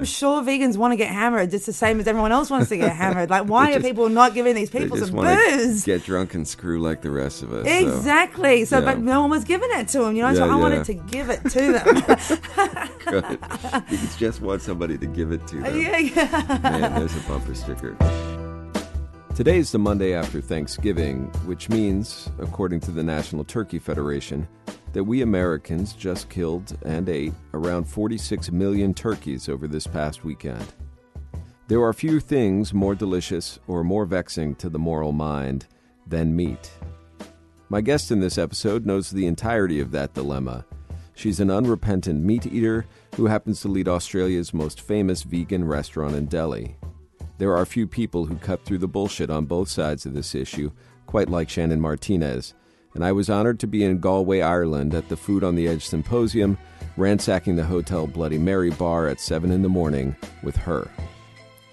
I'm sure vegans want to get hammered just the same as everyone else wants to get hammered. Like, why just, are people not giving these people some booze? Get drunk and screw like the rest of us. Exactly. So, yeah. but no one was giving it to them, you know. Yeah, so I yeah. wanted to give it to them. Good. You just want somebody to give it to uh, them. yeah, yeah. Man, there's a bumper sticker. Today is the Monday after Thanksgiving, which means, according to the National Turkey Federation, that we Americans just killed and ate around 46 million turkeys over this past weekend. There are few things more delicious or more vexing to the moral mind than meat. My guest in this episode knows the entirety of that dilemma. She's an unrepentant meat eater who happens to lead Australia's most famous vegan restaurant in deli. There are few people who cut through the bullshit on both sides of this issue, quite like Shannon Martinez, and I was honored to be in Galway, Ireland at the Food on the Edge Symposium, ransacking the Hotel Bloody Mary bar at 7 in the morning with her.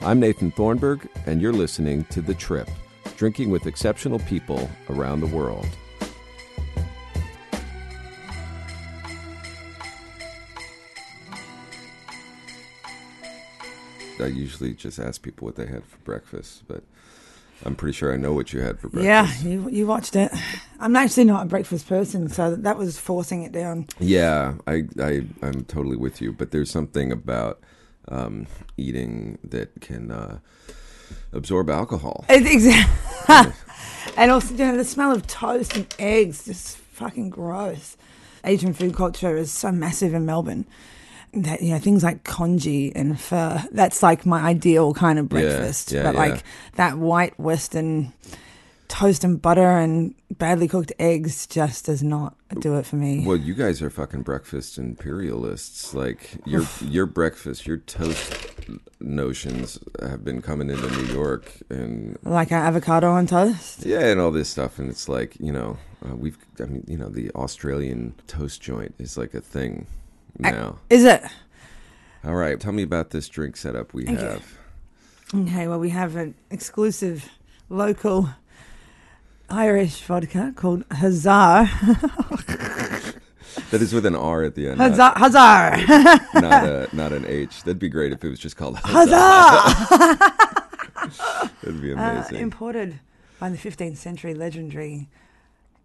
I'm Nathan Thornburgh, and you're listening to The Trip, drinking with exceptional people around the world. I usually just ask people what they had for breakfast, but I'm pretty sure I know what you had for breakfast. Yeah, you, you watched it. I'm actually not a breakfast person, so that was forcing it down. Yeah, I, I, I'm totally with you. But there's something about um, eating that can uh, absorb alcohol. Exactly. and also, you know, the smell of toast and eggs just fucking gross. Asian food culture is so massive in Melbourne that you know things like congee and pho. That's like my ideal kind of breakfast. yeah, but yeah. like that white Western toast and butter and badly cooked eggs just does not do it for me. Well, you guys are fucking breakfast imperialists. Like your your breakfast, your toast notions have been coming into New York and Like an avocado on toast. yeah, and all this stuff. And it's like you know, uh, we've I mean, you know, the Australian toast joint is like a thing now. Is it? all right, tell me about this drink setup we Okay. have. Okay, well, we have an exclusive local Irish vodka called Huzzar. That is with an R at the end, not, Huzzah! Huzzah! not a not an H. That'd be great if it was just called Huzzah! That'd be Uh, amazing. imported by the 15th century legendary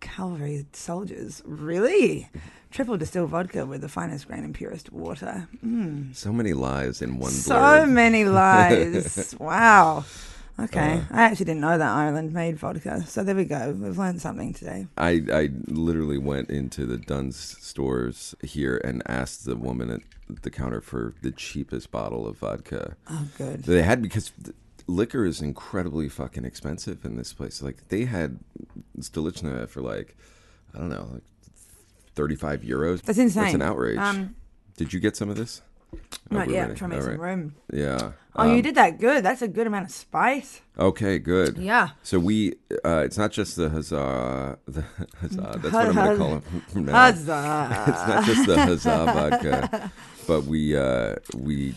cavalry soldiers. Really? Triple distilled vodka with the finest grain and purest water. Mm. so many lies in one So blurb. many lies. wow. Okay. Uh. I actually didn't know that Ireland made vodka. So there we go. We've learned something today. I, I literally went into the Dunnes Stores here and asked the woman at the counter for the cheapest bottle of vodka Oh, good. that they had because liquor is incredibly fucking expensive in this place. Like they had Stolichnaya for like I don't know, like thirty five euros. That's insane. That's an outrage. Um, Did you get some of this? Oh, Not we're yet. ready. Trying to make some room. Yeah. Oh, you Um, did that good. That's a good amount of spice. Okay, good. Yeah. So we, uh, it's not just the huzzah, the huzzah. That's what I'm going to call it from now. on. Huzzah. it's not just the huzzah vodka, but we uh, we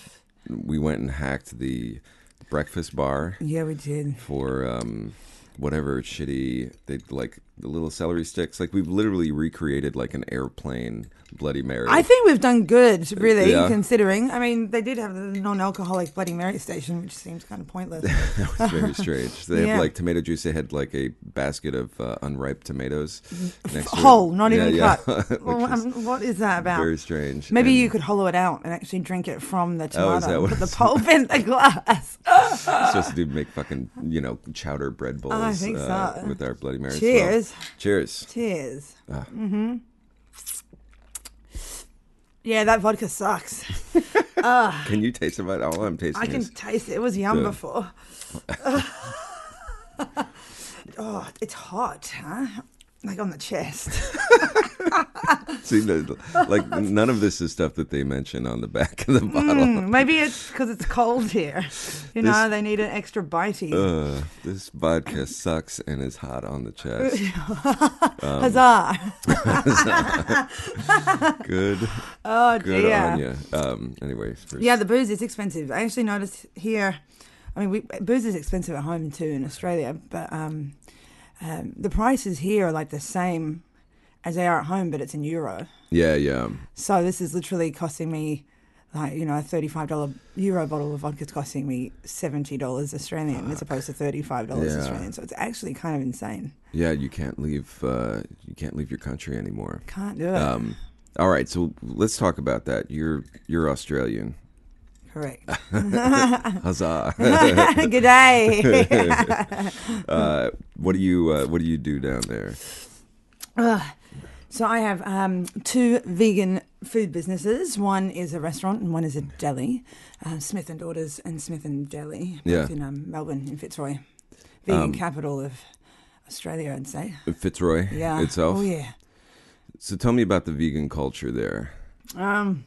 we went and hacked the breakfast bar Yeah, we did. for um, whatever shitty they like the little celery sticks. Like we've literally recreated like an airplane Bloody Mary. I think we've done good, really, Yeah. considering. I mean, they did have the non-alcoholic Bloody Mary station, which seems kind of pointless. that was very strange. They Yeah. have like tomato juice. They had like a basket of uh, unripe tomatoes next to. Whole, not Yeah, even cut. Well, um, what is that about? very strange. Maybe And you could hollow it out and actually drink it from the Oh, tomato. that put the pulp in the glass. supposed to do make fucking you know chowder bread bowls. I think uh, so. with our Bloody Mary. Cheers. Cheers. Cheers. Ah. Mm-hmm. Yeah, that vodka sucks. Can you taste it? All I'm tasting it. I can is taste it. It was yum before. oh, it's hot, huh? Like on the chest. See, like none of this is stuff that they mention on the back of the bottle. Mm, maybe it's because it's cold here. You know, they need an extra bitey. Uh, this vodka sucks and is hot on the chest. Huzzah! Good, Oh good dear. on you. Um, anyways, first- Yeah, the booze is expensive. I actually noticed here. I mean, we, booze is expensive at home too in Australia, but um, um, the prices here are like the same as they are at home, but it's in euro. yeah, yeah. So this is literally costing me, like you know, a thirty-five dollar euro bottle of vodka is costing me seventy dollars Australian as opposed to thirty-five dollars Yeah. Australian. So it's actually kind of insane. Yeah, you can't leave. Uh, you can't leave your country anymore. Can't do it. Um, all right, so let's talk about that. You're you're Australian. Correct. Huzzah! Good day. uh, what do you uh, What do you do down there? So I have um, two vegan food businesses. One is a restaurant and one is a deli. Uh, Smith and Daughters and Smith and Deli, both Yeah. in um, Melbourne, in Fitzroy, vegan Um, capital of Australia, I'd say. Fitzroy Yeah. itself. Oh yeah. So tell me about the vegan culture there. Um,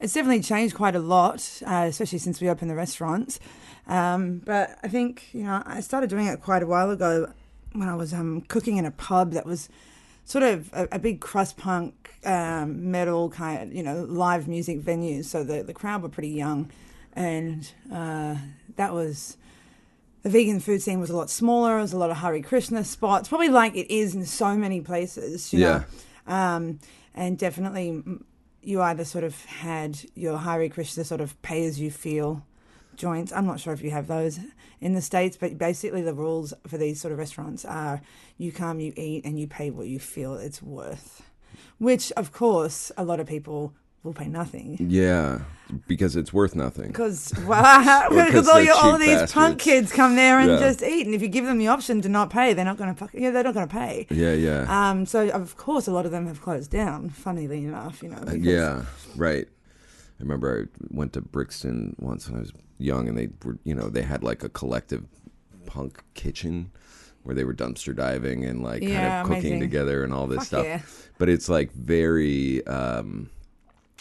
it's definitely changed quite a lot, uh, especially since we opened the restaurant. Um, but I think you know I started doing it quite a while ago when I was um, cooking in a pub that was sort of a, a big crust punk um, metal kind of you know live music venue. So the the crowd were pretty young, and uh, that was. The vegan food scene was a lot smaller. There was a lot of Hare Krishna spots, probably like it is in so many places. You Yeah. know? um, and definitely you either sort of had your Hare Krishna sort of pay as you feel joints. I'm not sure if you have those in the states, but basically the rules for these sort of restaurants are you come, you eat, and you pay what you feel it's worth. Which, of course, a lot of people will pay nothing. Yeah, because it's worth nothing. Because well, because all, your, all these punk kids come there and Yeah. just eat, and if you give them the option to not pay, they're not going to. fuck Yeah, they're not going to pay. Yeah, yeah, Um, so of course, a lot of them have closed down. Funnily enough, you know. Uh, yeah. Right. I remember I went to Brixton once when I was young, and they were, you know, they had like a collective punk kitchen where they were dumpster diving and like kind Yeah, of cooking amazing. together and all this Fuck stuff. yeah. But it's like very, um,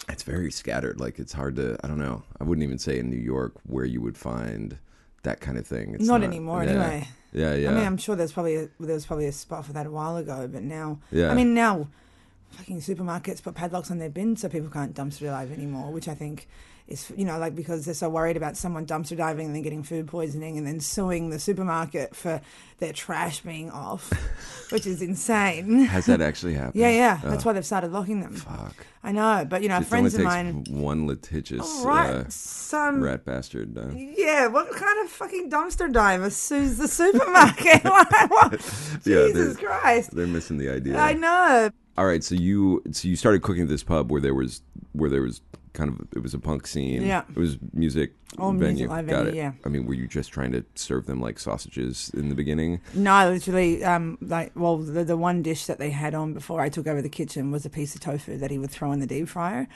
it's very scattered. Like it's hard to, I don't know. I wouldn't even say in New York where you would find that kind of thing. It's Not anymore, yeah. anyway. Yeah, yeah. I mean, I'm sure there's probably a, there was probably a spot for that a while ago, but now, Yeah. I mean, now fucking supermarkets put padlocks on their bins so people can't dumpster dive anymore, which I think is you know like because they're so worried about someone dumpster diving and then getting food poisoning and then suing the supermarket for their trash being off, which is insane. Has that actually happened? Yeah, yeah, that's why they've started locking them. Fuck. I know, but you know, It friends of mine. one litigious Oh, right, uh, some rat bastard. Uh, Yeah, what kind of fucking dumpster diver sues the supermarket? Like, what? Yeah, Jesus they're- Christ. they're missing the idea. I know. All right, so you so you started cooking at this pub where there was where there was kind of it was a punk scene. Yeah. it was music Oh, venue. live Got venue, it. yeah. I mean, were you just trying to serve them like sausages in the beginning? No, literally, um, like, well, the, the one dish that they had on before I took over the kitchen was a piece of tofu that he would throw in the deep fryer.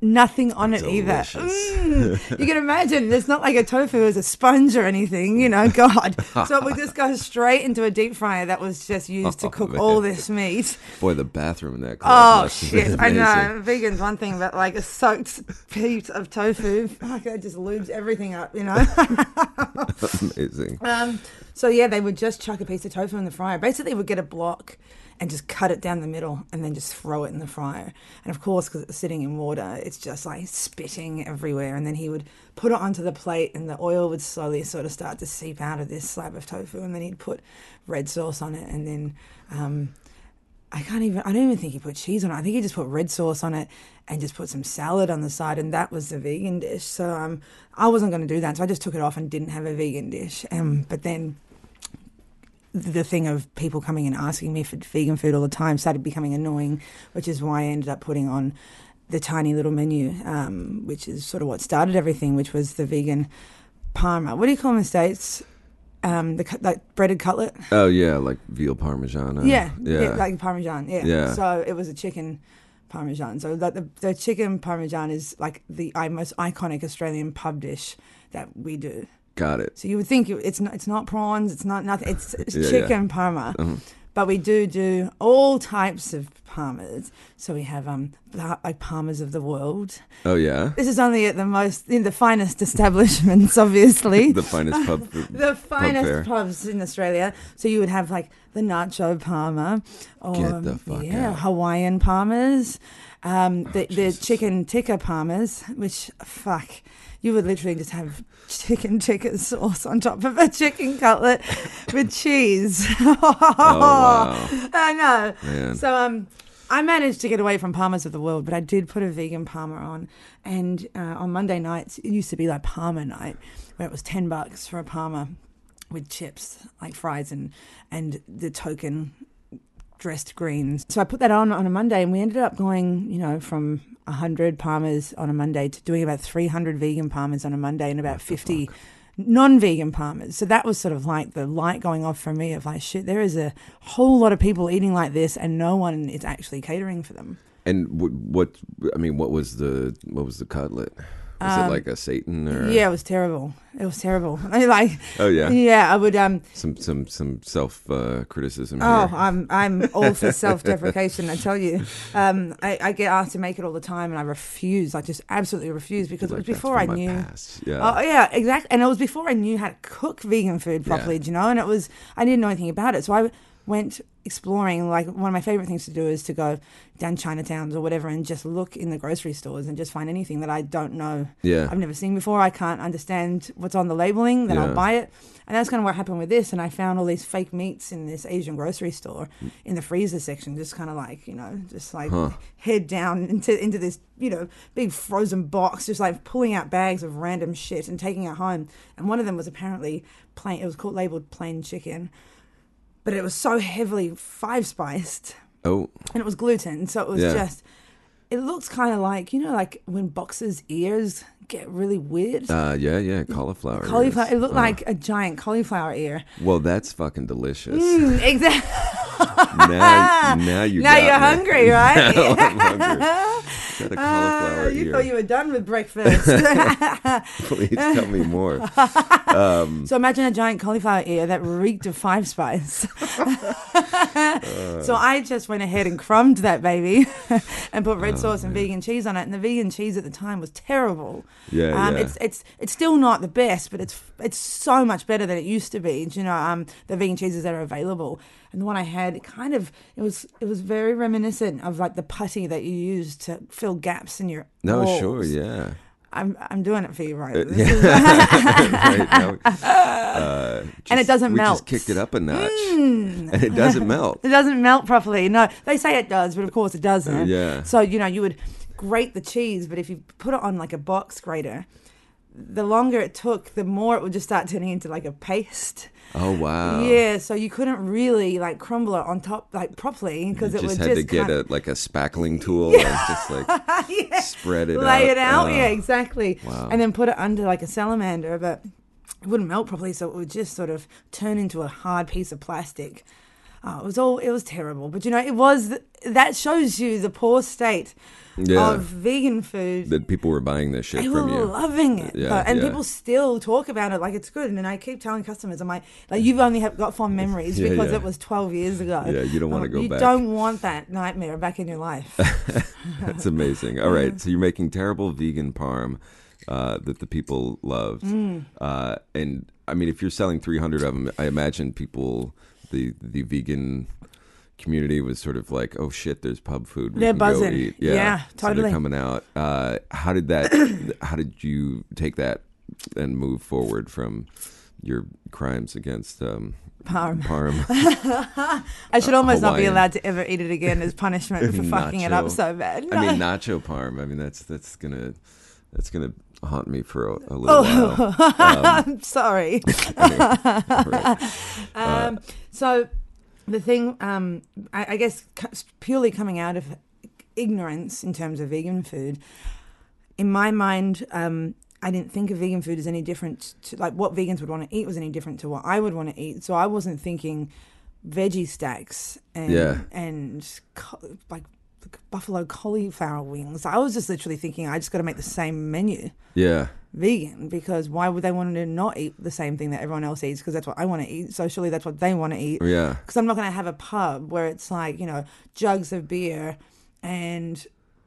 Nothing on it either. Mm. you can imagine, it's not like a tofu is a sponge or anything, you know, God. so it would just go straight into a deep fryer that was just used to Oh, cook man. all this meat. Boy, the bathroom in that. Oh must have been shit! I know vegan's one thing, but like a soaked piece of tofu, fuck, that just lubes everything up, you know. amazing. um, so yeah, they would just chuck a piece of tofu in the fryer. Basically, would get a block and just cut it down the middle, and then just throw it in the fryer. And of course, because it's sitting in water, it's just like spitting everywhere. And then he would put it onto the plate, and the oil would slowly sort of start to seep out of this slab of tofu. And then he'd put red sauce on it, and then. Um, I can't even. I don't even think he put cheese on it. I think he just put red sauce on it and just put some salad on the side, and that was the vegan dish. So um, I wasn't going to do that, so I just took it off and didn't have a vegan dish. Um, but then the thing of people coming and asking me for vegan food all the time started becoming annoying, which is why I ended up putting on the tiny little menu, um, which is sort of what started everything, which was the vegan parma. What do you call them in the states? Um, the like breaded cutlet. Oh yeah, like veal parmesan. Yeah, yeah, yeah, like parmesan. Yeah. Yeah. So it was a chicken parmesan. So that the the chicken parmesan is like the i- most iconic Australian pub dish that we do. Got it. So you would think it's not it's not prawns, it's not nothing. It's, it's Yeah, yeah. chicken parma. Uh-huh. But we do do all types of parmas. So we have um like parmas of the world. Oh yeah, This is only at the most in the finest establishments, obviously. the finest pub. the finest fare. pubs in Australia. So you would have like the nacho parma, or fuck yeah, out. Hawaiian parmas, um, the the chicken tikka parmas, which fuck, you would literally just have chicken chicken sauce on top of a chicken cutlet with cheese. Oh wow, I know. man. So um, I managed to get away from Parmas of the world, but I did put a vegan Parma on. And uh, on Monday nights, it used to be like Parma night, where it was ten bucks for a Parma with chips, like fries and and the token dressed greens. So I put that on on a Monday, and we ended up going, you know, from hundred Parmas on a Monday to doing about three hundred vegan Parmas on a Monday, and about fifty non-vegan parmas. So that was sort of like the light going off for me of like, shit, there is a whole lot of people eating like this, and no one is actually catering for them. And what, what? I mean, what was the what was the cutlet? Was it like a seitan or Um, Yeah, it was terrible. It was terrible. I like, Oh yeah, yeah, I would um. some some some self uh, criticism. Oh, here. I'm I'm all for self-deprecation. I tell you, um, I, I get asked to make it all the time, and I refuse. I just absolutely refuse because Like, it was before I knew. past. Yeah. Oh yeah, exactly. And it was before I knew how to cook vegan food properly, Yeah. you know? And it was I didn't know anything about it, so I went exploring. Like one of my favorite things to do is to go down Chinatowns or whatever and just look in the grocery stores and just find anything that I don't know. Yeah. I've never seen before. I can't understand what's on the labeling. Then Yeah. I'll buy it. And that's kind of what happened with this. And I found all these fake meats in this Asian grocery store in the freezer section, just kind of like, you know, just like Huh. head down into into this, you know, big frozen box, just like pulling out bags of random shit and taking it home. And one of them was apparently plain. It was called labeled plain chicken, but it was so heavily five spiced, oh, and it was gluten. So it was Yeah. just. It looks kind of like you know, like when boxers' ears get really weird. uh, yeah, yeah, cauliflower. cauliflower. yes. It looked Oh. like a giant cauliflower ear. Well, that's fucking delicious. Mm, exactly. now, now you. now you're me. hungry, right? now I'm hungry. Got a Ah, cauliflower you ear. thought you were done with breakfast. Please tell me more. So imagine a giant cauliflower ear that reeked of five spice. so I just went ahead and crumbed that baby and put Oh, red sauce and vegan cheese on it. And the vegan cheese at the time was terrible. Yeah, um, yeah. It's it's it's still not the best, but it's it's so much better than it used to be. Do You know, um, the vegan cheeses that are available. And the one I had, it kind of it was it was very reminiscent of like the putty that you use to fill gaps in your No, walls. sure, yeah. I'm I'm doing it for you right. Uh, This yeah. is- right now, uh, And it doesn't we melt. just kicked it up a notch, and it doesn't melt. It doesn't melt properly. No, they say it does, but of course it doesn't. Uh, yeah. So you know, you would grate the cheese, but if you put it on like a box grater, the longer it took, the more it would just start turning into like a paste. Oh wow! Yeah. So you couldn't really like crumble it on top like properly because it just would had just to get kind a like a spackling tool and just like yeah. spread it lay out. it out. Oh, Yeah, exactly. Wow. And then put it under like a salamander, but it wouldn't melt properly, so it would just sort of turn into a hard piece of plastic. Oh, it was all it was terrible, but you know it was that shows you the poor state Yeah. of vegan food. that people were buying this shit they were from you. loving it, Yeah, and yeah. people still talk about it like it's good. And I keep telling customers, I'm like, like you've only have got fond memories Yeah, because it was 12 years ago. Yeah, you don't wanna Um, go you back. You don't want that nightmare back in your life. That's amazing. All right, so you're making terrible vegan parm uh, that the people loved, Mm. uh, and I mean, if you're selling 300 of them, I imagine people, the the vegan community was sort of like, oh shit, there's pub food. We They're buzzing. Yeah, So totally. they're coming out. Uh, how did that? how did you take that and move forward from your crimes against um, Parm. parm? I should almost not be allowed to ever eat it again as punishment for fucking it up so bad. I mean, nacho parm. I mean, that's that's gonna that's gonna haunt me for a, a little while. I'm sorry. Right. Um, so the thing, um, I, I guess, purely coming out of ignorance in terms of vegan food, in my mind, um, I didn't think of vegan food as any different to like what vegans would want to eat was any different to what I would want to eat. So I wasn't thinking veggie stacks and Yeah. and co- like buffalo cauliflower wings. I was just literally thinking I just got to make the same menu Yeah. vegan because why would they want to not eat the same thing that everyone else eats? Because that's what I want to eat. So surely that's what they want to eat. Yeah. Because I'm not going to have a pub where it's like you know jugs of beer and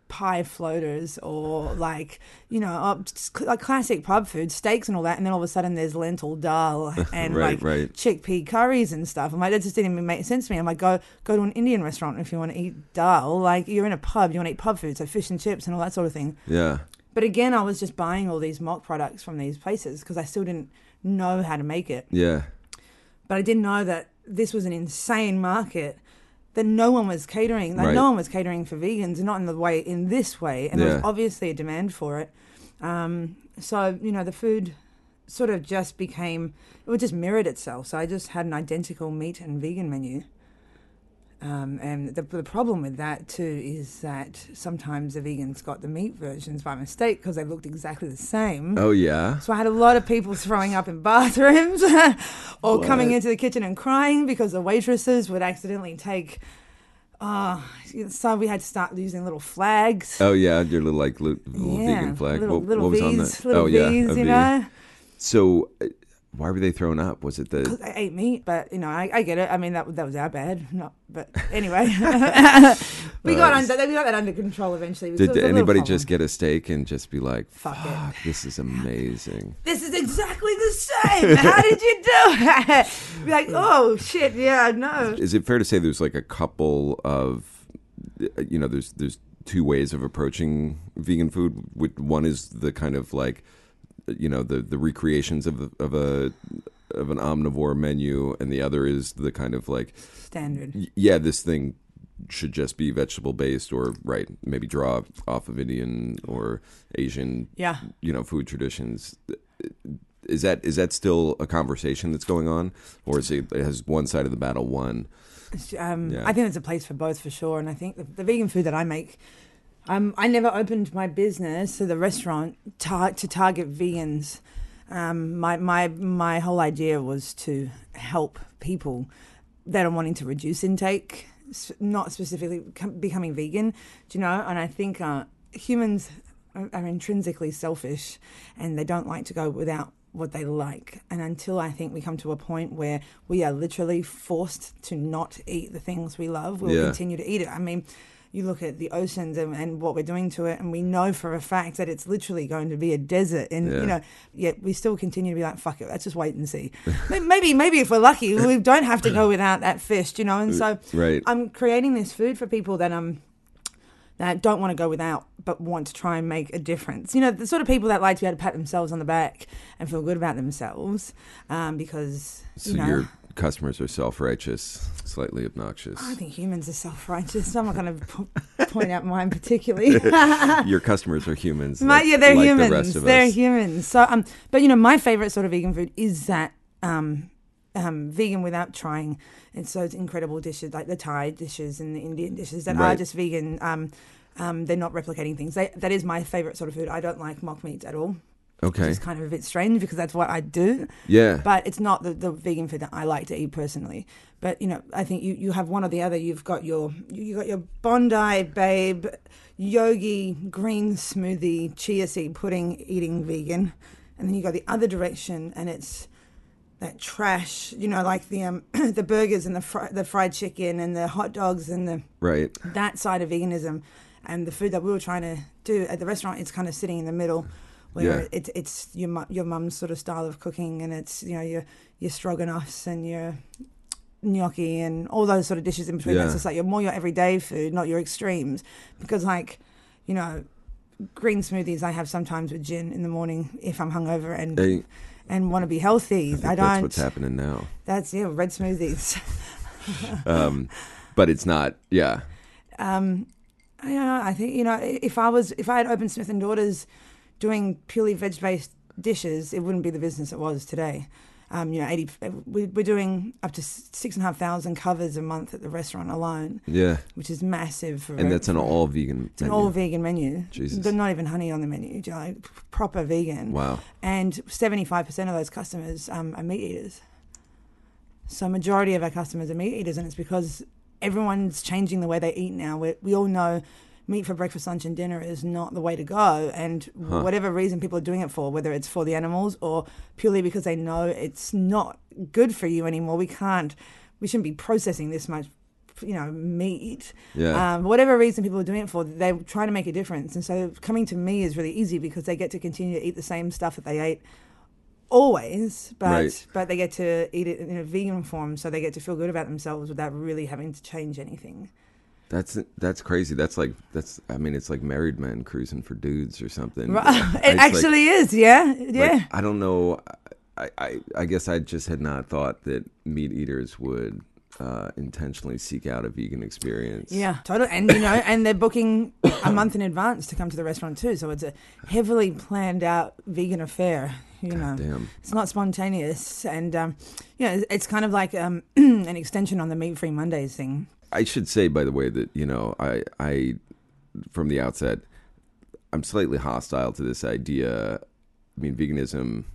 pie floaters or like you know oh, cl- like classic pub food steaks and all that and then all of a sudden there's lentil dal and Right, like right. chickpea curries and stuff i'm like that just didn't even make sense to me i'm like go go to an indian restaurant if you want to eat dal like you're in a pub you want to eat pub food so fish and chips and all that sort of thing Yeah. but again i was just buying all these mock products from these places because i still didn't know how to make it Yeah. but I didn't know that this was an insane market that no one was catering. Like Right. no one was catering for vegans, not in the way in this way, and there was obviously a demand for it. Um, so you know, the food sort of just became it just mirrored itself. So I just had an identical meat and vegan menu. Um, and the, the problem with that too is that sometimes the vegans got the meat versions by mistake because they looked exactly the same. Oh yeah. So I had a lot of people throwing up in bathrooms or coming into the kitchen and crying because the waitresses would accidentally take. Uh, so we had to start using little flags. Oh yeah. Your little like little, little yeah, vegan flag. Little, what, little what was V's, on that? little oh yeah. You know. So, uh, why were they thrown up? Was it the? 'Cause I ate meat, but you know, I, I get it. I mean, that that was our bad. Not, but anyway, we got Nice. under we got that under control eventually. because Did it was a little anybody just get a steak and just be like, Fuck "Fuck, it." this is amazing"? This is exactly the same. How did you do it? Be like, oh shit, yeah, no. Is it fair to say there's like a couple of, uh, you know, there's there's two ways of approaching vegan food. With- One is the kind of like, you know, the the recreations of of a of an omnivore menu, and the other is the kind of like, Standard. yeah, this thing should just be vegetable based, or right, maybe draw off of Indian or Asian, Yeah. you know, food traditions. Is that is that still a conversation that's going on, or is it has one side of the battle won? Um, Yeah. I think there's a place for both for sure, and I think the, the vegan food that I make, um, I never opened my business to the restaurant tar- to target vegans. Um, my my my whole idea was to help people that are wanting to reduce intake, not specifically becoming vegan. Do you know? And I think uh, humans are, are intrinsically selfish, and they don't like to go without what they like. And until I think we come to a point where we are literally forced to not eat the things we love, we'll Yeah. continue to eat it. I mean, you look at the oceans and, and what we're doing to it, and we know for a fact that it's literally going to be a desert. And Yeah. you know, yet we still continue to be like, "Fuck it, let's just wait and see." Maybe, maybe if we're lucky, we don't have to go without that fish, you know. And so, Right. I'm creating this food for people that um that don't want to go without, but want to try and make a difference. You know, the sort of people that like to be able to pat themselves on the back and feel good about themselves, um, because So you know. Customers are self-righteous, slightly obnoxious. I think humans are self-righteous. I'm not going to po- point out mine particularly. your customers are humans. My, like- yeah, they're like humans. The they're us. humans. So, um, but you know, my favorite sort of vegan food is that um, um, vegan without trying. And so it's incredible dishes like the Thai dishes and the Indian dishes that are just vegan. Um, um, they're not replicating things. They, that is my favorite sort of food. I don't like mock meats at all. Which Okay. is kind of a bit strange because that's what I do. Yeah. But it's not the, the vegan food that I like to eat personally. But you know, I think you, you have one or the other. You've got your you got your Bondi Babe yogi green smoothie chia seed pudding eating vegan, and then you go the other direction and it's that trash. You know, like the um the burgers and the fri- the fried chicken and the hot dogs and the right. that side of veganism and the food that we were trying to do at the restaurant it's kind of sitting in the middle where Yeah. it's it's your your mum's sort of style of cooking and it's you know your your stroganoffs and your gnocchi and all those sort of dishes in between Yeah. that's just like your more your everyday food not your extremes because like you know green smoothies I have sometimes with gin in the morning if I'm hungover and Hey, and want to be healthy I I, don't That's what's happening now. that's yeah red smoothies Um, but it's not. Yeah. um, I don't know. I think you know if I was if I had opened Smith and Daughters doing purely veg based dishes, it wouldn't be the business it was today. Um, you know, eighty we, we're doing up to six and a half thousand covers a month at the restaurant alone, Yeah. which is massive. For And that's an all vegan. It's an menu. all vegan menu. Jesus. There's not even honey on the menu. Like proper vegan. Wow. And seventy five percent of those customers um, are meat eaters. So majority of our customers are meat eaters, and it's because everyone's changing the way they eat now. We, we all know meat for breakfast, lunch, and dinner is not the way to go. And whatever reason people are doing it for, whether it's for the animals or purely because they know it's not good for you anymore, we can't, we shouldn't be processing this much. You know, meat. Yeah. Um, whatever reason people are doing it for, they're trying to make a difference. And so coming to me is really easy because they get to continue to eat the same stuff that they ate always, but Right. but they get to eat it in a vegan form, so they get to feel good about themselves without really having to change anything. That's that's crazy. That's like that's. I mean, it's like married men cruising for dudes or something. Right. It like- actually is, yeah, like, yeah. I don't know. I, I I guess I just had not thought that meat eaters would uh, intentionally seek out a vegan experience. Yeah, totally. And you know, and they're booking a month in advance to come to the restaurant too. So it's a heavily planned out vegan affair. You know, Damn. it's not spontaneous, and um, you know, it's kind of like um, an extension on the meat free Mondays thing. I should say, by the way, that you know, I, I, from the outset, I'm slightly hostile to this idea. I mean, veganism.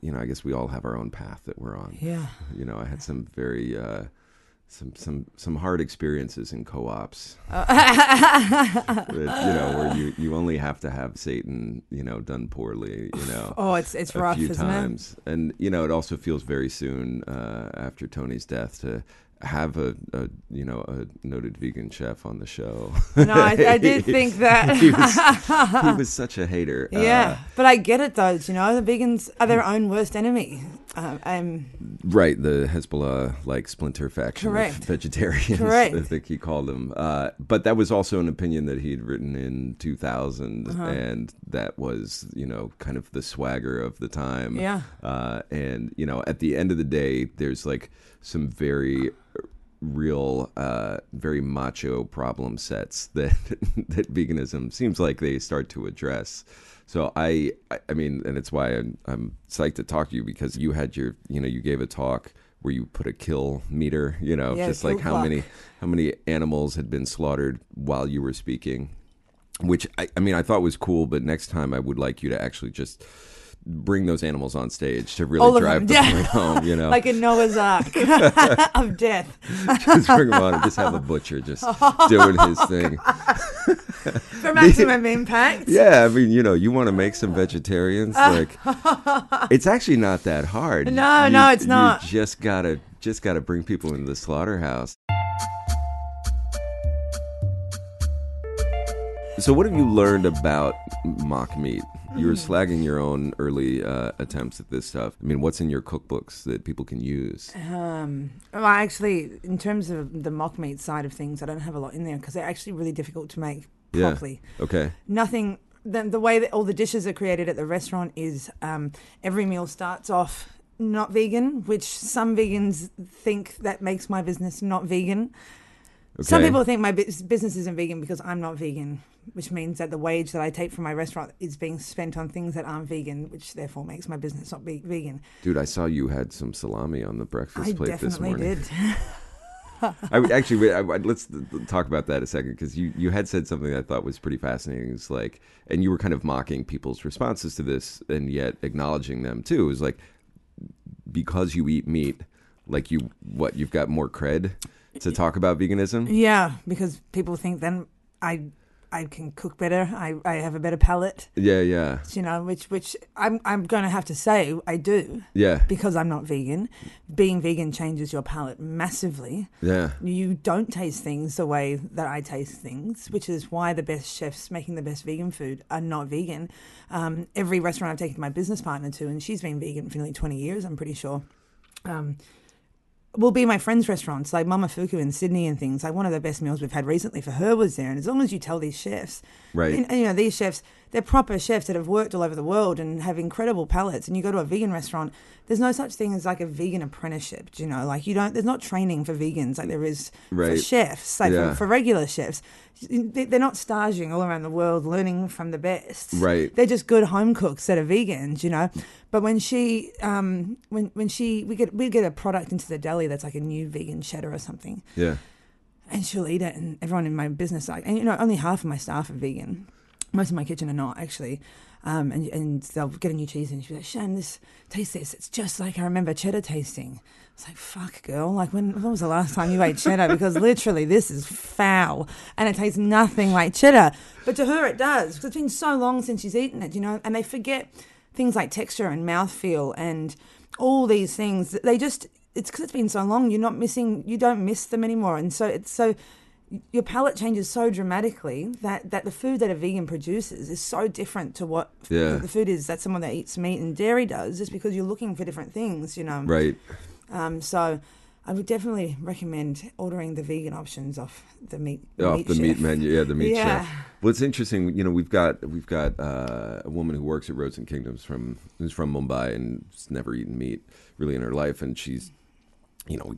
You know, I guess we all have our own path that we're on. Yeah. You know, I had some very, uh, some some some hard experiences in co-ops. you know, where you you only have to have seitan, you know, done poorly. You know. Oh, it's it's a rough, few isn't times, and you know it also feels very soon uh, after Tony's death to have a, a you know a noted vegan chef on the show. No, I, I did think that. he, was, he was such a hater. Yeah, Uh, but I get it though. You know, the vegans are their own worst enemy. Um, um, right, the Hezbollah like splinter faction Correct. of vegetarians. Correct. I think he called them. Uh, but that was also an opinion that he'd written in 2000, Uh-huh. and that was you know kind of the swagger of the time. Yeah. Uh, and you know, at the end of the day, there's like some very real, uh, very macho problem sets that that veganism seems like they start to address. So I, I- mean, and it's why I'm, I'm psyched to talk to you because you had your, you know, you gave a talk where you put a kill meter, you know, Yeah, just like how clock. many how many animals had been slaughtered while you were speaking, which I, I mean, I thought was cool. But next time, I would like you to actually just bring those animals on stage to really All drive the yeah. point home. You know, like a Noah's Ark of death just bring them on and just have a butcher just doing his thing. for maximum impact. Yeah, I mean, you know, you want to make some vegetarians like it's actually not that hard. No, You- no, it's you not. just gotta just gotta bring people into the slaughterhouse. So, what have you learned about mock meat? You were Hmm. slagging your own early uh, attempts at this stuff. I mean, what's in your cookbooks that people can use? Um, well, actually, in terms of the mock meat side of things, I don't have a lot in there because they're actually really difficult to make Yeah. properly. Okay. Nothing. The, the way that all the dishes are created at the restaurant is um, every meal starts off not vegan, which some vegans think that makes my business not vegan. Some people think my business isn't vegan because I'm not vegan, which means that the wage that I take from my restaurant is being spent on things that aren't vegan, which therefore makes my business not be vegan. Dude, I saw you had some salami on the breakfast I plate this definitely morning. did. I would actually wait, I, I- let's talk about that a second because you you had said something I thought was pretty fascinating. It's like, and you were kind of mocking people's responses to this, and yet acknowledging them too. It was like because you eat meat, like you what you've got more cred to talk about veganism. Yeah, because people think then I I can cook better. I, I have a better palate, Yeah, yeah, you know, which which I'm I'm going to have to say I do yeah, because I'm not vegan. Being vegan changes your palate massively. yeah. You don't taste things the way that I taste things, which is why the best chefs making the best vegan food are not vegan. Um, every restaurant I've taken my business partner to, and she's been vegan for nearly 20 years, I'm pretty sure. Um, will be my friends' restaurants, like Momofuku in Sydney and things. Like one of the best meals we've had recently for her was there. And as long as you tell these chefs, Right. and, and, you know, these chefs, they're proper chefs that have worked all over the world and have incredible palates. And you go to a vegan restaurant, there's no such thing as like a vegan apprenticeship. do You know, like you don't. There's not training for vegans like there is for chefs, like Yeah. for, for regular chefs. They- They're not staging all around the world learning from the best. Right. They're just good home cooks that are vegans, you know. But when she, um, when when she, we get we get a product into the deli that's like a new vegan cheddar or something, Yeah. and she'll eat it, and everyone in my business like, and you know, only half of my staff are vegan. Most of my kitchen are not actually. Um, and, and they'll get a new cheese and she'll be like, Shan, this, taste this. It's just like I remember cheddar tasting. It's like, fuck, girl. Like, when, when was the last time you ate cheddar? Because literally, this is foul and it tastes nothing like cheddar. But to her, it does. Because it's been so long since she's eaten it, you know, and they forget things like texture and mouthfeel and all these things. They just, it's because it's been so long, you're not missing, you don't miss them anymore. And so it's so, your palate changes so dramatically that, that the food that a vegan produces is so different to what Yeah. the food is that someone that eats meat and dairy does, just because you're looking for different things, you know. Right. Um, so I would definitely recommend ordering the vegan options off the meat. The off meat the chef. meat menu. Yeah, the meat Yeah. chef. Well, it's interesting. You know, we've got we've got uh, a woman who works at Roads and Kingdoms from who's from Mumbai and has never eaten meat really in her life, and she's, you know,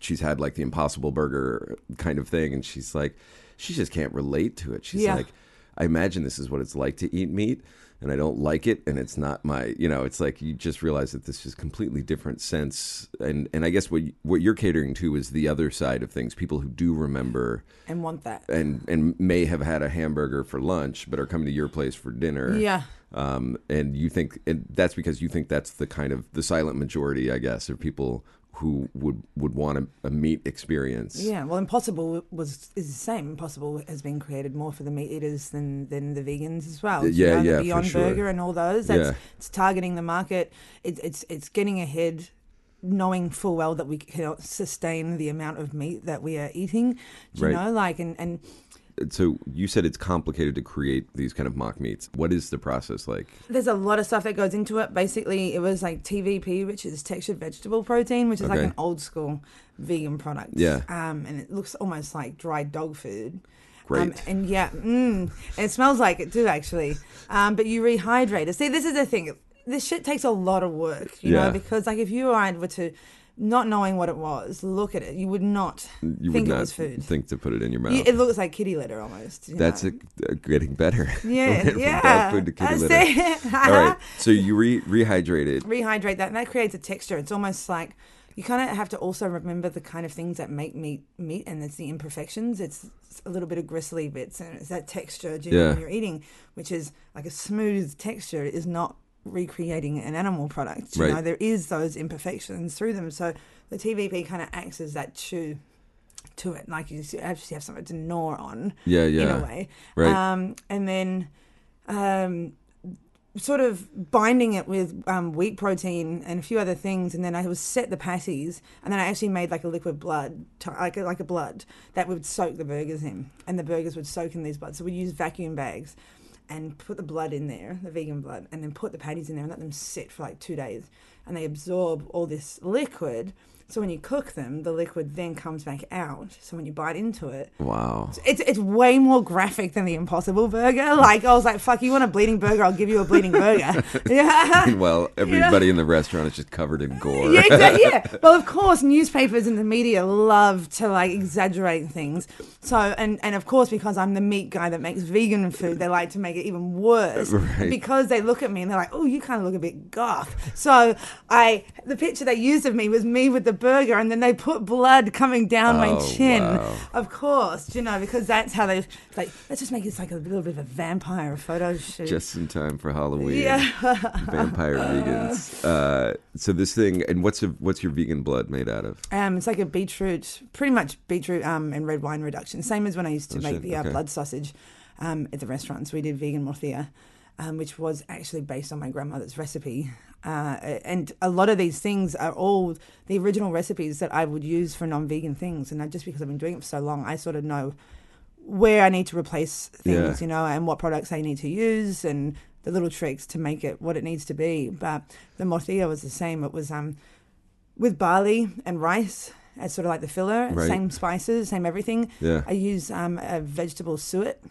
she's had like the Impossible Burger kind of thing, and she's like, she just can't relate to it. She's Yeah. like, I imagine this is what it's like to eat meat. And I don't like it, and it's not my, you know, it's like you just realize that this is completely different sense, and and I guess what you- what you're catering to is the other side of things. People who do remember and want that. and and may have had a hamburger for lunch, but are coming to your place for dinner. Yeah. Um, and you think, and that's because you think that's the kind of the silent majority, I guess, of people who would would want a, a meat experience. Yeah, well, Impossible was is the same. Impossible has been created more for the meat eaters than than the vegans as well. Yeah, you know, yeah, the Beyond sure. Burger and all those. That's Yeah. it's targeting the market. It, it's it's getting ahead, knowing full well that we cannot sustain the amount of meat that we are eating. Do Right. You know, like and and So you said it's complicated to create these kind of mock meats. What is the process like? There's a lot of stuff that goes into it. Basically, it was like TVP, which is textured vegetable protein, which is like an old school vegan product. Yeah. Um, and it looks almost like dried dog food. Great. Um, and yeah, mm, it smells like it too, actually. Um, but you rehydrate it. See, this is the thing. This shit takes a lot of work, you Yeah. know, because like if you I were to, not knowing what it was, look at it, you would not You think would not it was food. think to put it in your mouth. You- it looks like kitty litter almost. you that's know? a, a getting better. yeah, From yeah. food to kitty That's litter. it. All right. So you re- rehydrate it. rehydrate that and that creates a texture it's almost like you kind of have to also remember the kind of things that make meat meat and it's the imperfections it's a little bit of gristly bits and it's that texture do you know, Yeah. when you're eating which is like a smooth texture is not recreating an animal product you Right. know there is those imperfections through them so the tvp kind of acts as that chew to it like you actually have something to gnaw on Yeah, yeah. in a way. Right. Um, and then um, sort of binding it with um, wheat protein and a few other things, and then I was set the patties, and then I actually made like a liquid blood, like a, like a blood that would soak the burgers in, and the burgers would soak in these bloods. So we use vacuum bags and put the blood in there, the vegan blood, and then put the patties in there and let them sit for like two days, and they absorb all this liquid. So when you cook them, the liquid then comes back out. So when you bite into it, Wow. it's it's way more graphic than the Impossible Burger. Like I was like, "Fuck, you want a bleeding burger? I'll give you a bleeding burger." yeah. Meanwhile, everybody in the restaurant is just covered in gore. Yeah, exactly. Yeah. Well, of course, newspapers and the media love to like exaggerate things. So, and and of course, because I'm the meat guy that makes vegan food, they like to make it even worse Right. because they look at me and they're like, "Oh, you kind of look a bit goth." So, I the picture they used of me was me with the burger, and then they put blood coming down my Oh, chin. wow. Of course, you know, because that's how they like. Let's just make this like a little bit of a vampire photo shoot. Just in time for Halloween. yeah. Vampire vegans. Uh, so this thing, and what's a, what's your vegan blood made out of? Um, it's like a beetroot, pretty much beetroot um, and red wine reduction. Same as when I used to Oh, make shit, the uh, okay. blood sausage um, at the restaurants. We did vegan morcilla, um, which was actually based on my grandmother's recipe. Uh, and a lot of these things are all the original recipes that I would use for non-vegan things. And I, just because I've been doing it for so long, I sort of know where I need to replace things, Yeah. you know, and what products I need to use and the little tricks to make it what it needs to be. But the morcilla was the same. It was um, with barley and rice as sort of like the filler, Right. same spices, same everything. Yeah. I use um, a vegetable suet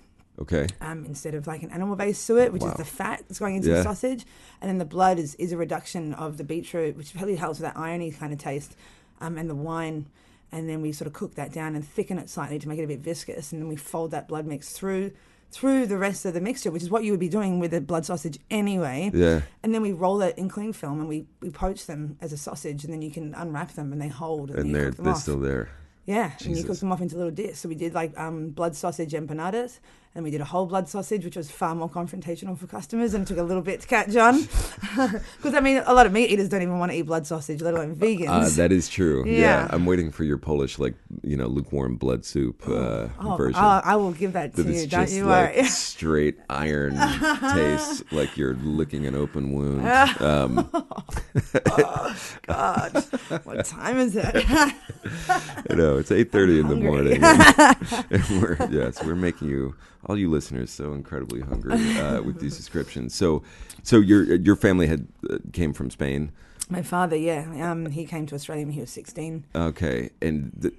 Okay. um, instead of like an animal based suet, which Wow. is the fat that's going into Yeah. the sausage. And then the blood is, is a reduction of the beetroot, which really helps with that irony kind of taste, um, and the wine. And then we sort of cook that down and thicken it slightly to make it a bit viscous. And then we fold that blood mix through through the rest of the mixture, which is what you would be doing with a blood sausage anyway. Yeah. And then we roll it in cling film and we, we poach them as a sausage, and then you can unwrap them and they hold. And, And they're they're off. still there. Yeah, and you cook them off into little discs. So we did like um, blood sausage empanadas, And we did a whole blood sausage, which was far more confrontational for customers and took a little bit to catch on. Because, I mean, a lot of meat eaters don't even want to eat blood sausage, let alone vegans. Uh, that is true. Yeah. Yeah. I'm waiting for your Polish, like you know, lukewarm blood soup uh, oh, version. oh, I will give that to you, don't you like worry. straight iron taste, like you're licking an open wound. Um, God, what time is it? know, it's eight thirty in the morning, and, and we're yes, we're making you, all you listeners, so incredibly hungry uh, with these descriptions. So, so your your family had uh, came from Spain. My father, yeah, um, he came to Australia when he was 16. Okay, and the S-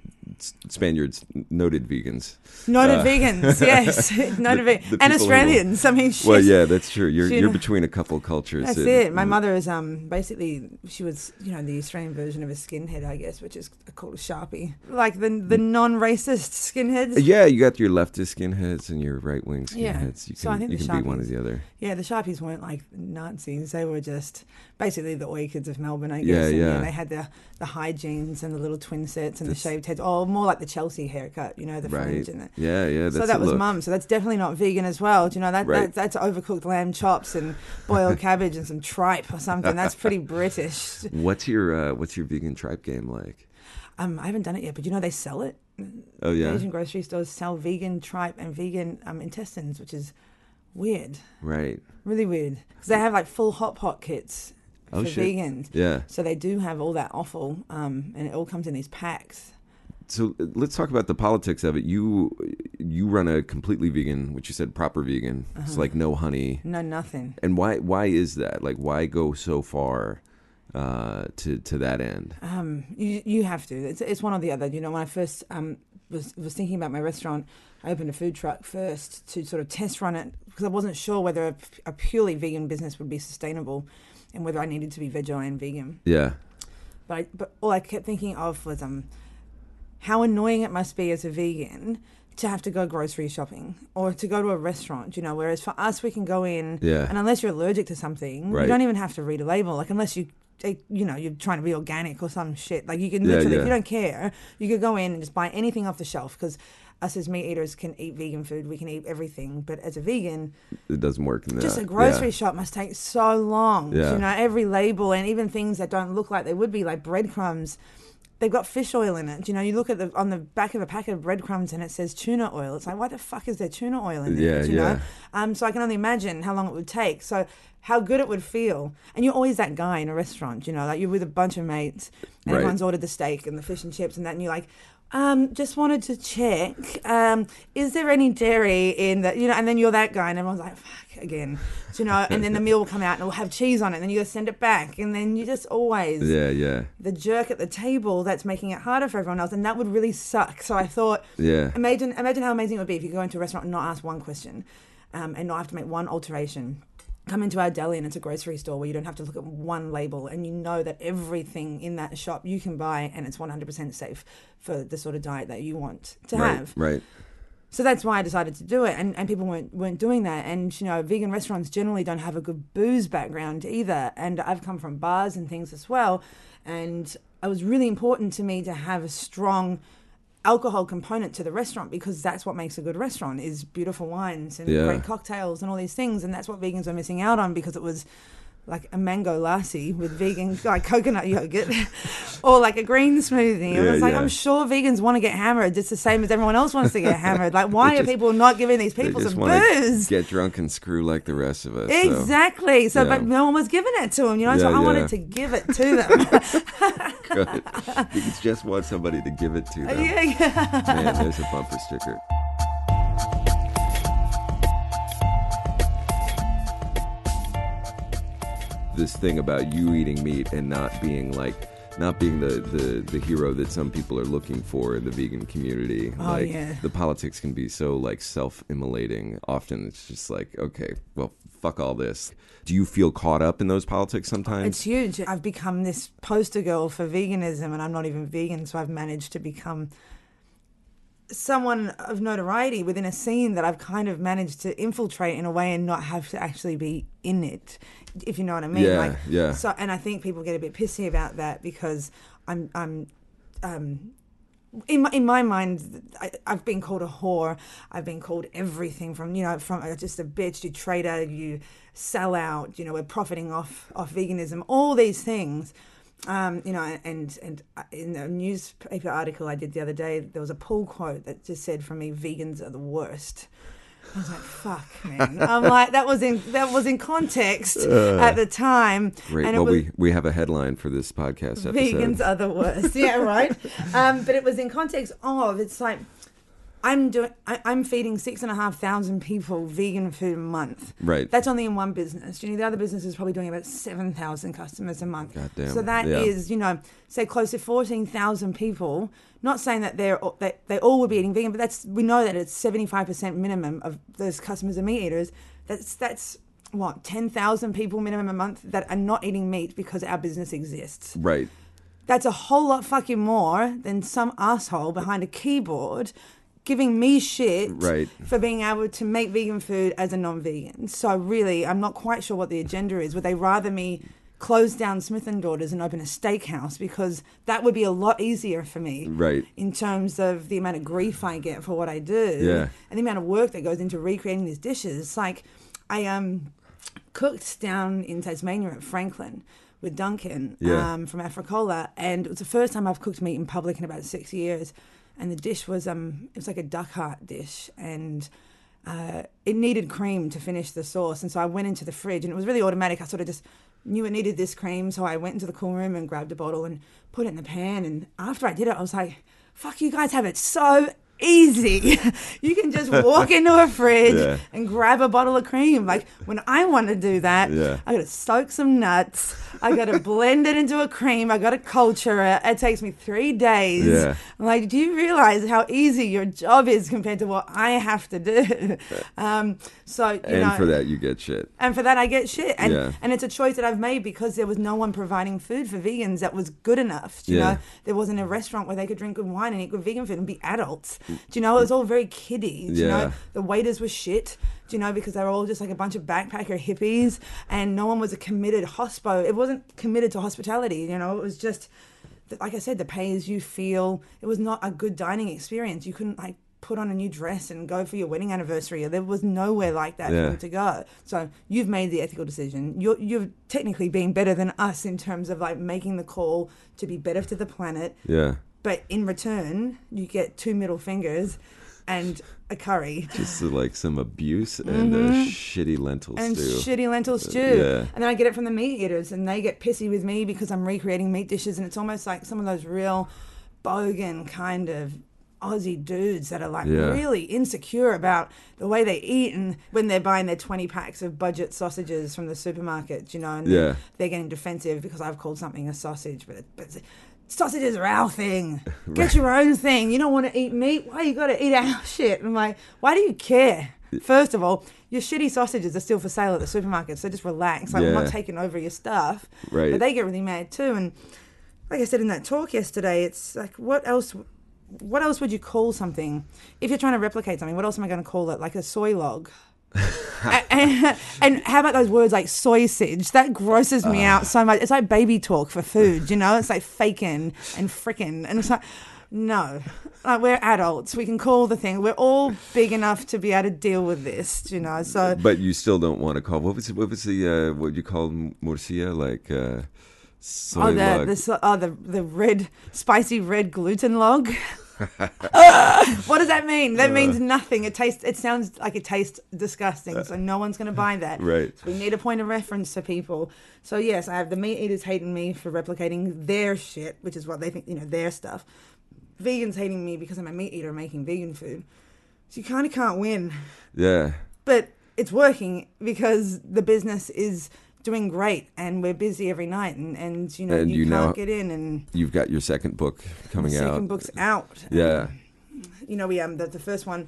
Spaniards, noted vegans. Noted Uh, vegans, yes, noted vegans, and who Australians. I mean. Well, yeah, that's true. You're you're between a couple cultures. That's and- it. My mother is um basically she was you know the Australian version of a skinhead, I guess, which is called a sharpie, like the the non-racist skinheads. Yeah, you got your leftist skinheads and your right wing Yeah. skinheads. You can, So I think you the can be one or the other. Yeah, the sharpies weren't like Nazis; they were just basically the oi kids of Melbourne, I guess. Yeah, and, yeah. They had the the high jeans and the little twin sets and That's- the shaved heads, or more like the Chelsea haircut, you know, the Right. fringe and the. Yeah, yeah. That's so that was look. mum. So that's definitely not vegan as well. Do you know that, Right. that that's overcooked lamb chops and boiled cabbage and some tripe or something. That's pretty British. What's your uh, what's your vegan tripe game like? Um, I haven't done it yet, but you know they sell it. Oh yeah, Asian grocery stores sell vegan tripe and vegan um, intestines, which is weird, right. really weird. Because they have like full hot pot kits Oh, for shit. vegans. Yeah. So they do have all that offal, um, and it all comes in these packs. So uh, let's talk about the politics of it. You you run a completely vegan, which you said proper vegan. It's Uh-huh. like no honey. No, nothing. And why why is that? Like why go so far uh, to to that end? Um, you you have to. It's it's one or the other. You know, when I first um was was thinking about my restaurant, I opened a food truck first to sort of test run it because I wasn't sure whether a, a purely vegan business would be sustainable, and whether I needed to be and vegan. Yeah. But I, but all I kept thinking of was um, how annoying it must be as a vegan to have to go grocery shopping or to go to a restaurant. You know, whereas for us we can go in, Yeah. and unless you're allergic to something, Right. you don't even have to read a label. Like unless you. eh, You know, you're trying to be organic or some shit. Like you can Yeah, literally, yeah. if you don't care, you could go in and just buy anything off the shelf. Because us as meat eaters can eat vegan food, we can eat everything. But as a vegan, It doesn't work just a grocery yeah. shop must take so long. Yeah. You know, every label and even things that don't look like they would be, like breadcrumbs, they've got fish oil in it. You know, you look at the on the back of a packet of breadcrumbs and it says tuna oil. It's like, why the fuck is there tuna oil in Yeah, it? You yeah. know, um, so I can only imagine how long it would take. So. How good it would feel, and you're always that guy in a restaurant, you know, like you're with a bunch of mates, and Right. everyone's ordered the steak and the fish and chips and that, and you're like, um, just wanted to check, um, is there any dairy in that, you know, and then you're that guy, and everyone's like, fuck again, Do you know, and then the meal will come out and it'll have cheese on it, and then you gotta send it back, and then you just always Yeah, yeah, the jerk at the table that's making it harder for everyone else, and that would really suck. So I thought, yeah. imagine, imagine how amazing it would be if you could go into a restaurant and not ask one question, um, and not have to make one alteration. Come into our deli and it's a grocery store where you don't have to look at one label and you know that everything in that shop you can buy and it's 100% safe for the sort of diet that you want to right, have. right. So that's why I decided to do it, and, and people weren't weren't doing that. And you know, vegan restaurants generally don't have a good booze background either. And I've come from bars and things as well, and it was really important to me to have a strong alcohol component to the restaurant because that's what makes a good restaurant is beautiful wines and Yeah. great cocktails and all these things, and that's what vegans were missing out on because it was like a mango lassi with vegan like coconut yogurt or like a green smoothie. I Yeah, was like, yeah. I'm sure vegans want to get hammered just the same as everyone else wants to get hammered. Like, why They are people not giving these people just some booze? get drunk and screw like the rest of us. Exactly. So, yeah. but no one was giving it to them, you know. so I wanted to give it to them. Good. You just want somebody to give it to them. yeah, yeah. Man, there's a bumper sticker. This thing about you eating meat and not being like, not being the, the, the hero that some people are looking for in the vegan community. Oh, like yeah. the politics can be so like self-immolating. Often it's just like, okay, well, fuck all this. Do you feel caught up in those politics sometimes? It's huge. I've become this poster girl for veganism, and I'm not even vegan, so I've managed to become someone of notoriety within a scene that I've kind of managed to infiltrate in a way and not have to actually be in it, if you know what I mean. Yeah, like, yeah. So, and I think people get a bit pissy about that because I'm, I'm, um, in my, in my mind, I, I've been called a whore. I've been called everything from you know from uh, just a bitch, you traitor, you sell out. You know, we're profiting off off veganism. All these things. Um, you know, and and uh, in a newspaper article I did the other day, there was a pull quote that just said for me, "Vegans are the worst." I was like, "Fuck, man!" I'm like, that was in that was in context at the time. Great. and it well, was, we, we have a headline for this podcast episode. Vegans are the worst. Yeah, right. um, but it was in context of it's like I'm doing. I, I'm feeding six and a half thousand people vegan food a month. Right. That's only in one business. You know, the other business is probably doing about seven thousand customers a month. Goddamn. So that is, Yeah. you know, say close to fourteen thousand people. Not saying that they're all- that they all would be eating vegan, but that's we know that it's seventy five percent minimum of those customers are meat eaters. That's that's what ten thousand people minimum a month that are not eating meat because our business exists Right. that's a whole lot fucking more than some asshole behind a keyboard giving me shit Right. for being able to make vegan food as a non-vegan. So really, I'm not quite sure what the agenda is. Would they rather me close down Smith and Daughters and open a steakhouse because that would be a lot easier for me, Right. In terms of the amount of grief I get for what I do, Yeah. and the amount of work that goes into recreating these dishes. It's like I um cooked down in Tasmania at Franklin with Duncan Yeah. um, from Africola, and it was the first time I've cooked meat in public in about six years. And the dish was um, it was like a duck heart dish, and uh, it needed cream to finish the sauce. And so I went into the fridge, and it was really automatic. I sort of just knew it needed this cream, so I went into the cool room and grabbed a bottle and put it in the pan. And after I did it, I was like, "Fuck, you guys have it so." Easy. you can just walk into a fridge Yeah. and grab a bottle of cream. Like when I want to do that, Yeah. I got to soak some nuts. I got to blend it into a cream. I got to culture it. It takes me three days. Yeah. I'm like, do you realize how easy your job is compared to what I have to do? Um, so you And know, for that, you get shit. and for that I get shit. And Yeah. and it's a choice that I've made because there was no one providing food for vegans that was good enough. Do you know, there wasn't a restaurant where they could drink good wine and eat good vegan food and be adults. Do you know, it was all very kiddie. Do you Yeah. know, the waiters were shit. Do you know, because they were all just like a bunch of backpacker hippies and no one was a committed hospo. It wasn't committed to hospitality, you know, it was just like I said, the pay as you feel. It was not a good dining experience. You couldn't like put on a new dress and go for your wedding anniversary. There was nowhere like that Yeah. for them to go. So you've made the ethical decision. You're you're technically being better than us in terms of like making the call to be better to the planet. Yeah. But in return, you get two middle fingers and a curry. Just uh, like some abuse and a shitty lentil Mm-hmm. and stew. shitty lentil stew. yeah. And then I get it from the meat eaters, and they get pissy with me because I'm recreating meat dishes, and it's almost like some of those real bogan kind of Aussie dudes that are like Yeah. really insecure about the way they eat, and when they're buying their 20 packs of budget sausages from the supermarket, you know, and Yeah. they're getting defensive because I've called something a sausage, but, it, but it's- sausages are our thing. Get your own thing. You don't want to eat meat? Why you got to eat our shit? I'm like, why do you care? First of all, your shitty sausages are still for sale at the supermarket, so just relax. Like, I'm not taking over your stuff. Right. But they get really mad too. And like I said in that talk yesterday, it's like, what else? What else would you call something if you're trying to replicate something? What else am I going to call it? Like a soy log. And, and how about those words like sausage? That grosses me out so much. It's like baby talk for food, you know? It's like faking and frickin'. And it's like, no, like we're adults. We can call the thing. We're all big enough to be able to deal with this, you know? So But you still don't want to call. What was what was the uh, what you called morcilla like? Uh, soy Oh, the, log. the oh, the the red spicy red gluten log. what does that mean? That means Uh. nothing. It tastes. It sounds like it tastes disgusting. So no one's going to buy that. Right. So we need a point of reference to people. So yes, I have the meat eaters hating me for replicating their shit, which is what they think. You know, their stuff. Vegans hating me because I'm a meat eater making vegan food. So you kind of can't win yeah. but it's working because the business is doing great and we're busy every night and, and you know And you, you can't get in and You've got your second book coming the out. second book's out Yeah. you know we um the, the first one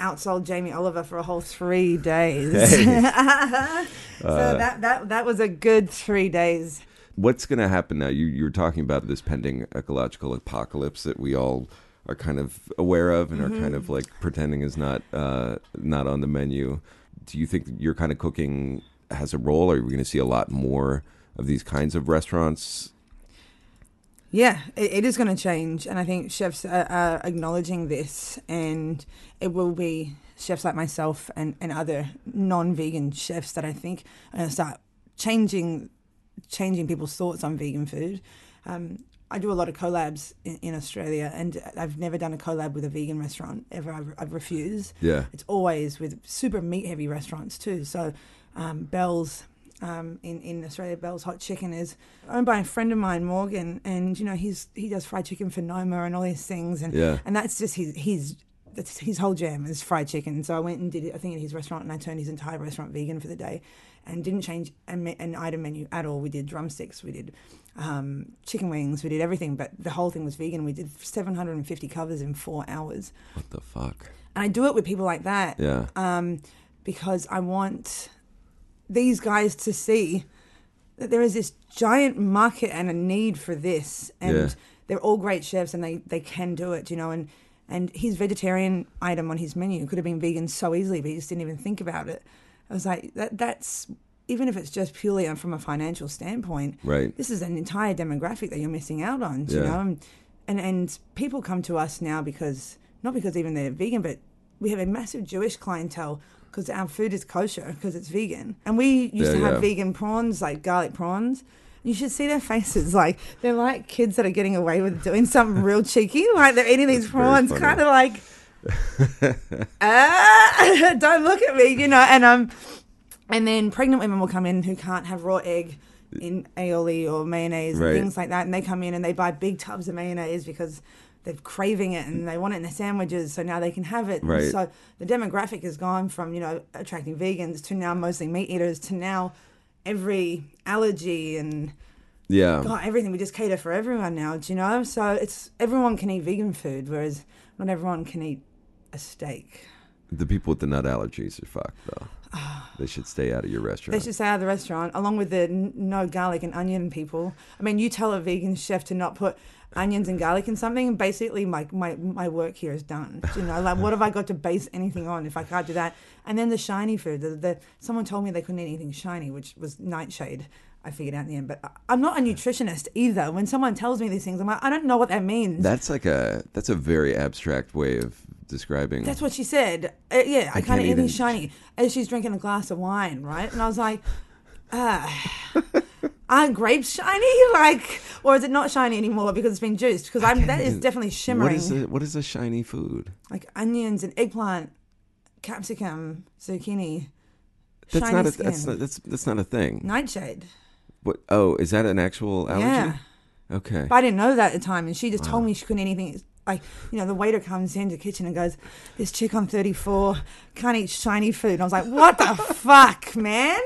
outsold Jamie Oliver for a whole three days Hey. so that, that that was a good three days What's going to happen now? You you were talking about this pending ecological apocalypse that we all are kind of aware of and are kind Mm-hmm. of like pretending is not uh, not on the menu. Do you think you're kind of cooking has a role? Are we going to see a lot more of these kinds of restaurants? Yeah, it, it is going to change, and I think chefs are, are acknowledging this, and it will be chefs like myself and, and other non-vegan chefs that I think are going to start changing changing people's thoughts on vegan food. Um, I do a lot of collabs in, in, Australia, and I've never done a collab with a vegan restaurant ever. I've, I've refused. Yeah, it's always with super meat heavy restaurants too. So, um, Bell's um, in in Australia, Bell's Hot Chicken is owned by a friend of mine, Morgan, and you know he's he does fried chicken for Noma and all these things, and yeah. and that's just his his that's his whole jam is fried chicken. So I went and did it, I think, at his restaurant, and I turned his entire restaurant vegan for the day, and didn't change an, an item menu at all. We did drumsticks, we did um, chicken wings, we did everything, but the whole thing was vegan. We did 750 covers in four hours. What the fuck? And I do it with people like that, yeah, um, because I want these guys to see that there is this giant market and a need for this, and Yeah. they're all great chefs, and they they can do it, you know, and. And his vegetarian item on his menu could have been vegan so easily, but he just didn't even think about it. I was like, that that's even if it's just purely uh, from a financial standpoint, right. this is an entire demographic that you're missing out on. You know, and, and and people come to us now because not because even they're vegan, but we have a massive Jewish clientele because our food is kosher because it's vegan, and we used Yeah, to have yeah. vegan prawns like garlic prawns. You should see their faces. Like they're like kids that are getting away with doing something real cheeky. Like they're eating these That's prawns, kind of like, ah, don't look at me, you know. And um, and then pregnant women will come in who can't have raw egg in aioli or mayonnaise Right. and things like that, and they come in and they buy big tubs of mayonnaise because they're craving it and they want it in their sandwiches, so now they can have it. Right. So the demographic has gone from you know attracting vegans to now mostly meat eaters to now every allergy and Yeah, God, everything. We just cater for everyone now, do you know? So it's everyone can eat vegan food, whereas not everyone can eat a steak. The people with the nut allergies are fucked though. they should stay out of your restaurant. They should stay out of the restaurant, along with the n- no garlic and onion people. I mean, you tell a vegan chef to not put onions and garlic in something, and basically my, my, my work here is done. You know, like what have I got to base anything on if I can't do that? And then the shiny food. The, the someone told me they couldn't eat anything shiny, which was nightshade. I figured out in the end, but I'm not a nutritionist either. When someone tells me these things, I'm like, I don't know what that means. that's like a that's a very abstract way of describing. That's what she said. Uh, yeah, I, I can't can't eat anything shiny. As she's drinking a glass of wine, right? And I was like, ah, aren't grapes shiny? Like, or is it not shiny anymore because it's been juiced? Because I'm that is definitely shimmering. What is a, what is a shiny food? like onions and eggplant, capsicum, zucchini, That's not a skin, that's not, that's that's not a thing. nightshade. What? Oh, is that an actual allergy? Yeah. Okay. But I didn't know that at the time, and she just told me she couldn't eat anything. Like, you know, the waiter comes into the kitchen and goes, This chick on 34 can't eat shiny food. And I was like, What the fuck, man?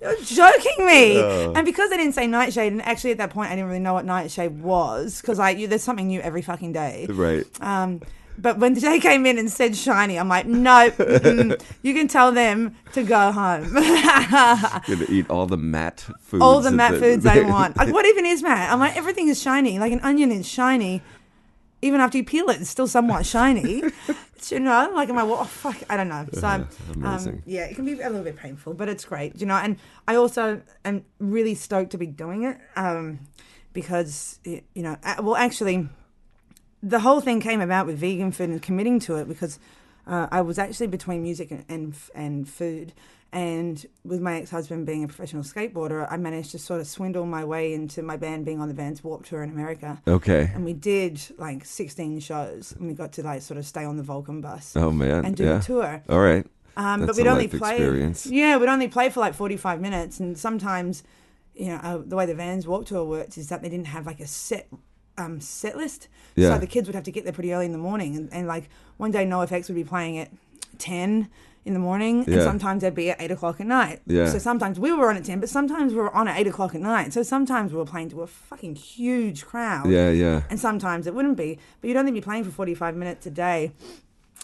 You're joking me. And because they didn't say nightshade, and actually at that point I didn't really know what nightshade was, because like, you, there's something new every fucking day. Right. Um, but when they came in and said shiny, I'm like, Nope, mm-mm. you can tell them to go home. Gonna eat all the matte foods. all the matte that- foods they want. Like, what even is matte? I'm like, everything is shiny. Like an onion is shiny. Even after you peel it, it's still somewhat shiny. You know, like, am I, well, oh, fuck, I don't know. So, um, Amazing. yeah, it can be a little bit painful, but it's great, you know. And I also am really stoked to be doing it um, because, it, you know, uh, well, actually, the whole thing came about with vegan food and committing to it because uh, I was actually between music and, and and food, and with my ex husband being a professional skateboarder, I managed to sort of swindle my way into my band being on the Vans Warped Tour in America, Okay. and we did like sixteen shows, and we got to like sort of stay on the Volcom bus Oh man. and do yeah. a tour. All right. Um, but we'd only play. experience. Yeah, we'd only play for like forty-five minutes, and sometimes, you know, uh, the way the Vans Warped Tour worked is that they didn't have like a set um, set list. Yeah. So the kids would have to get there pretty early in the morning, and, and like one day NoFX would be playing at ten in the morning, and Yeah. sometimes they'd be at eight o'clock at night. Yeah. So sometimes we were on at ten, but sometimes we were on at eight o'clock at night. So sometimes we were playing to a fucking huge crowd Yeah. Yeah. and sometimes it wouldn't be. But you'd only be playing for 45 minutes a day.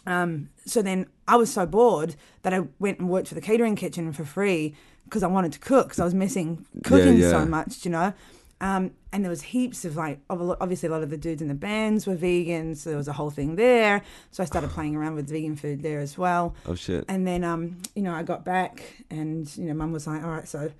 Um, so then I was so bored that I went and worked for the catering kitchen for free because I wanted to cook because I was missing cooking yeah. so much, you know. Um, and there was heaps of like, of a lo- obviously a lot of the dudes in the bands were vegans, so there was a whole thing there. So I started playing around with vegan food there as well. Oh shit. And then, um, you know, I got back, and you know, Mum was like, "All right, so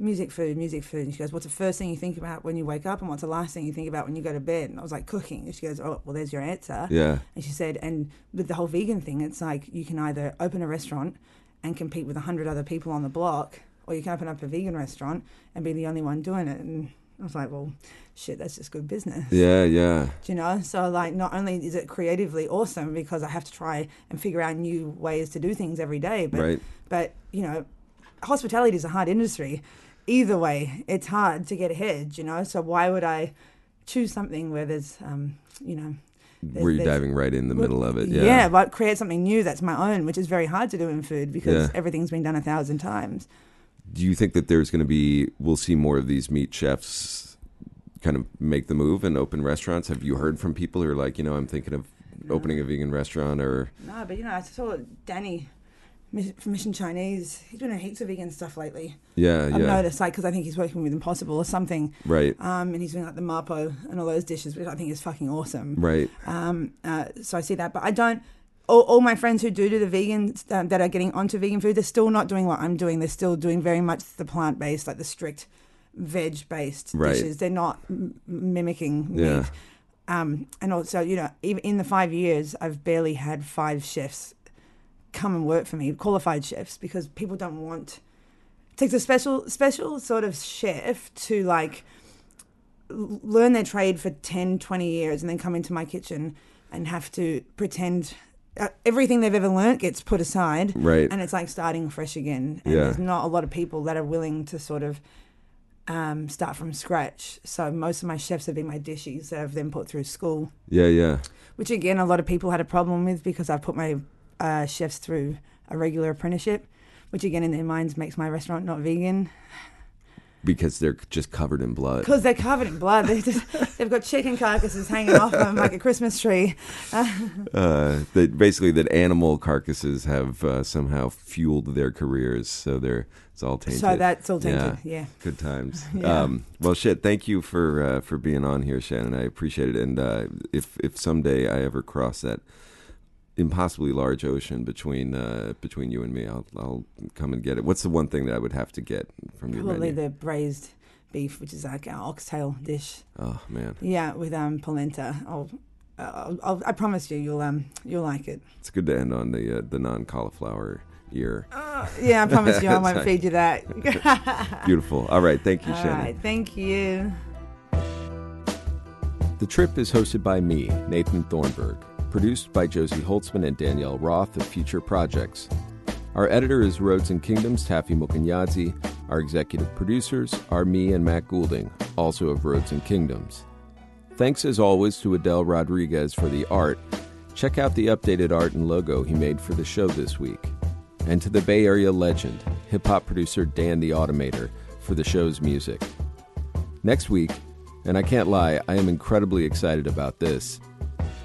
music, food, music, food. And she goes, what's the first thing you think about when you wake up, and what's the last thing you think about when you go to bed? And I was like, cooking. And she goes, oh, well, there's your answer. Yeah. And she said, and with the whole vegan thing, it's like you can either open a restaurant and compete with a hundred other people on the block, or you can open up a vegan restaurant and be the only one doing it. And I was like, well, shit, that's just good business. Yeah, yeah. Do you know? So like, not only is it creatively awesome because I have to try and figure out new ways to do things every day, but Right. but you know, hospitality is a hard industry. Either way, it's hard to get ahead. You know, so why would I choose something where there's, um, you know, there's- Were you there's- diving right in the middle of it? Yeah. but create something new that's my own, which is very hard to do in food because Yeah. everything's been done a thousand times. Do you think that there's going to be, we'll see more of these meat chefs kind of make the move and open restaurants? Have you heard from people who are like, you know, I'm thinking of opening a vegan restaurant or, No, but you know, I saw Danny from Mission Chinese. He's doing heaps of vegan stuff lately. yeah, I've yeah. noticed, like, because I think he's working with Impossible or something. Right, Um, and he's doing like the mapo and all those dishes, which I think is fucking awesome. right. Um, uh, so I see that, but I don't. All, all my friends who do do the vegan um, that are getting onto vegan food, they're still not doing what I'm doing. They're still doing very much the plant based, like the strict veg based Right. dishes. They're not m- mimicking meat. Yeah. Um, and also, you know, even in the five years, I've barely had five chefs come and work for me, qualified chefs, because people don't want. It takes a special, special sort of chef to like learn their trade for 10, 20 years and then come into my kitchen and have to pretend everything they've ever learnt gets put aside. Right. And it's like starting fresh again. And Yeah. there's not a lot of people that are willing to sort of um, start from scratch. So most of my chefs have been my dishes that I've then put through school, Yeah, yeah. which again, a lot of people had a problem with because I put my uh, chefs through a regular apprenticeship, which again, in their minds, makes my restaurant not vegan. Because they're just covered in blood. Because they're covered in blood. They just, they've got chicken carcasses hanging off them like a Christmas tree. Uh, that basically that animal carcasses have uh, somehow fueled their careers, so they're it's all tainted. So that's all tainted. Yeah. Good times. Yeah. Um, well, shit. Thank you for uh, for being on here, Shannon. I appreciate it. And uh, if if someday I ever cross that impossibly large ocean between uh, between you and me, I'll I'll come and get it. What's the one thing that I would have to get from you? Probably menu? the braised beef, which is like our oxtail dish. Oh man, Yeah, with um polenta. I'll, I'll, I'll, I promise you, you'll um you'll like it. it's good to end on the uh, the non cauliflower ear. Yeah, I promise you, I won't feed you that. Beautiful. All right, thank you, All Shannon. right, thank you. The Trip is hosted by me, Nathan Thornburgh, produced by Josie Holtzman and Danielle Roth of Future Projects. Our editor is Roads and Kingdoms, Taffy Mukanyazi. Our executive producers are me and Matt Goulding, also of Roads and Kingdoms. Thanks as always to Adele Rodriguez for the art. Check out the updated art and logo he made for the show this week. And to the Bay Area legend, hip hop producer Dan the Automator, for the show's music. Next week, and I can't lie, I am incredibly excited about this.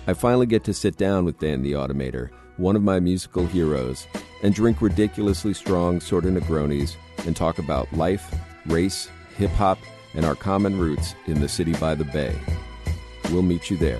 I finally get to sit down with Dan the Automator, one of my musical heroes, and drink ridiculously strong sorta Negronis and talk about life, race, hip hop, and our common roots in the city by the bay. We'll meet you there.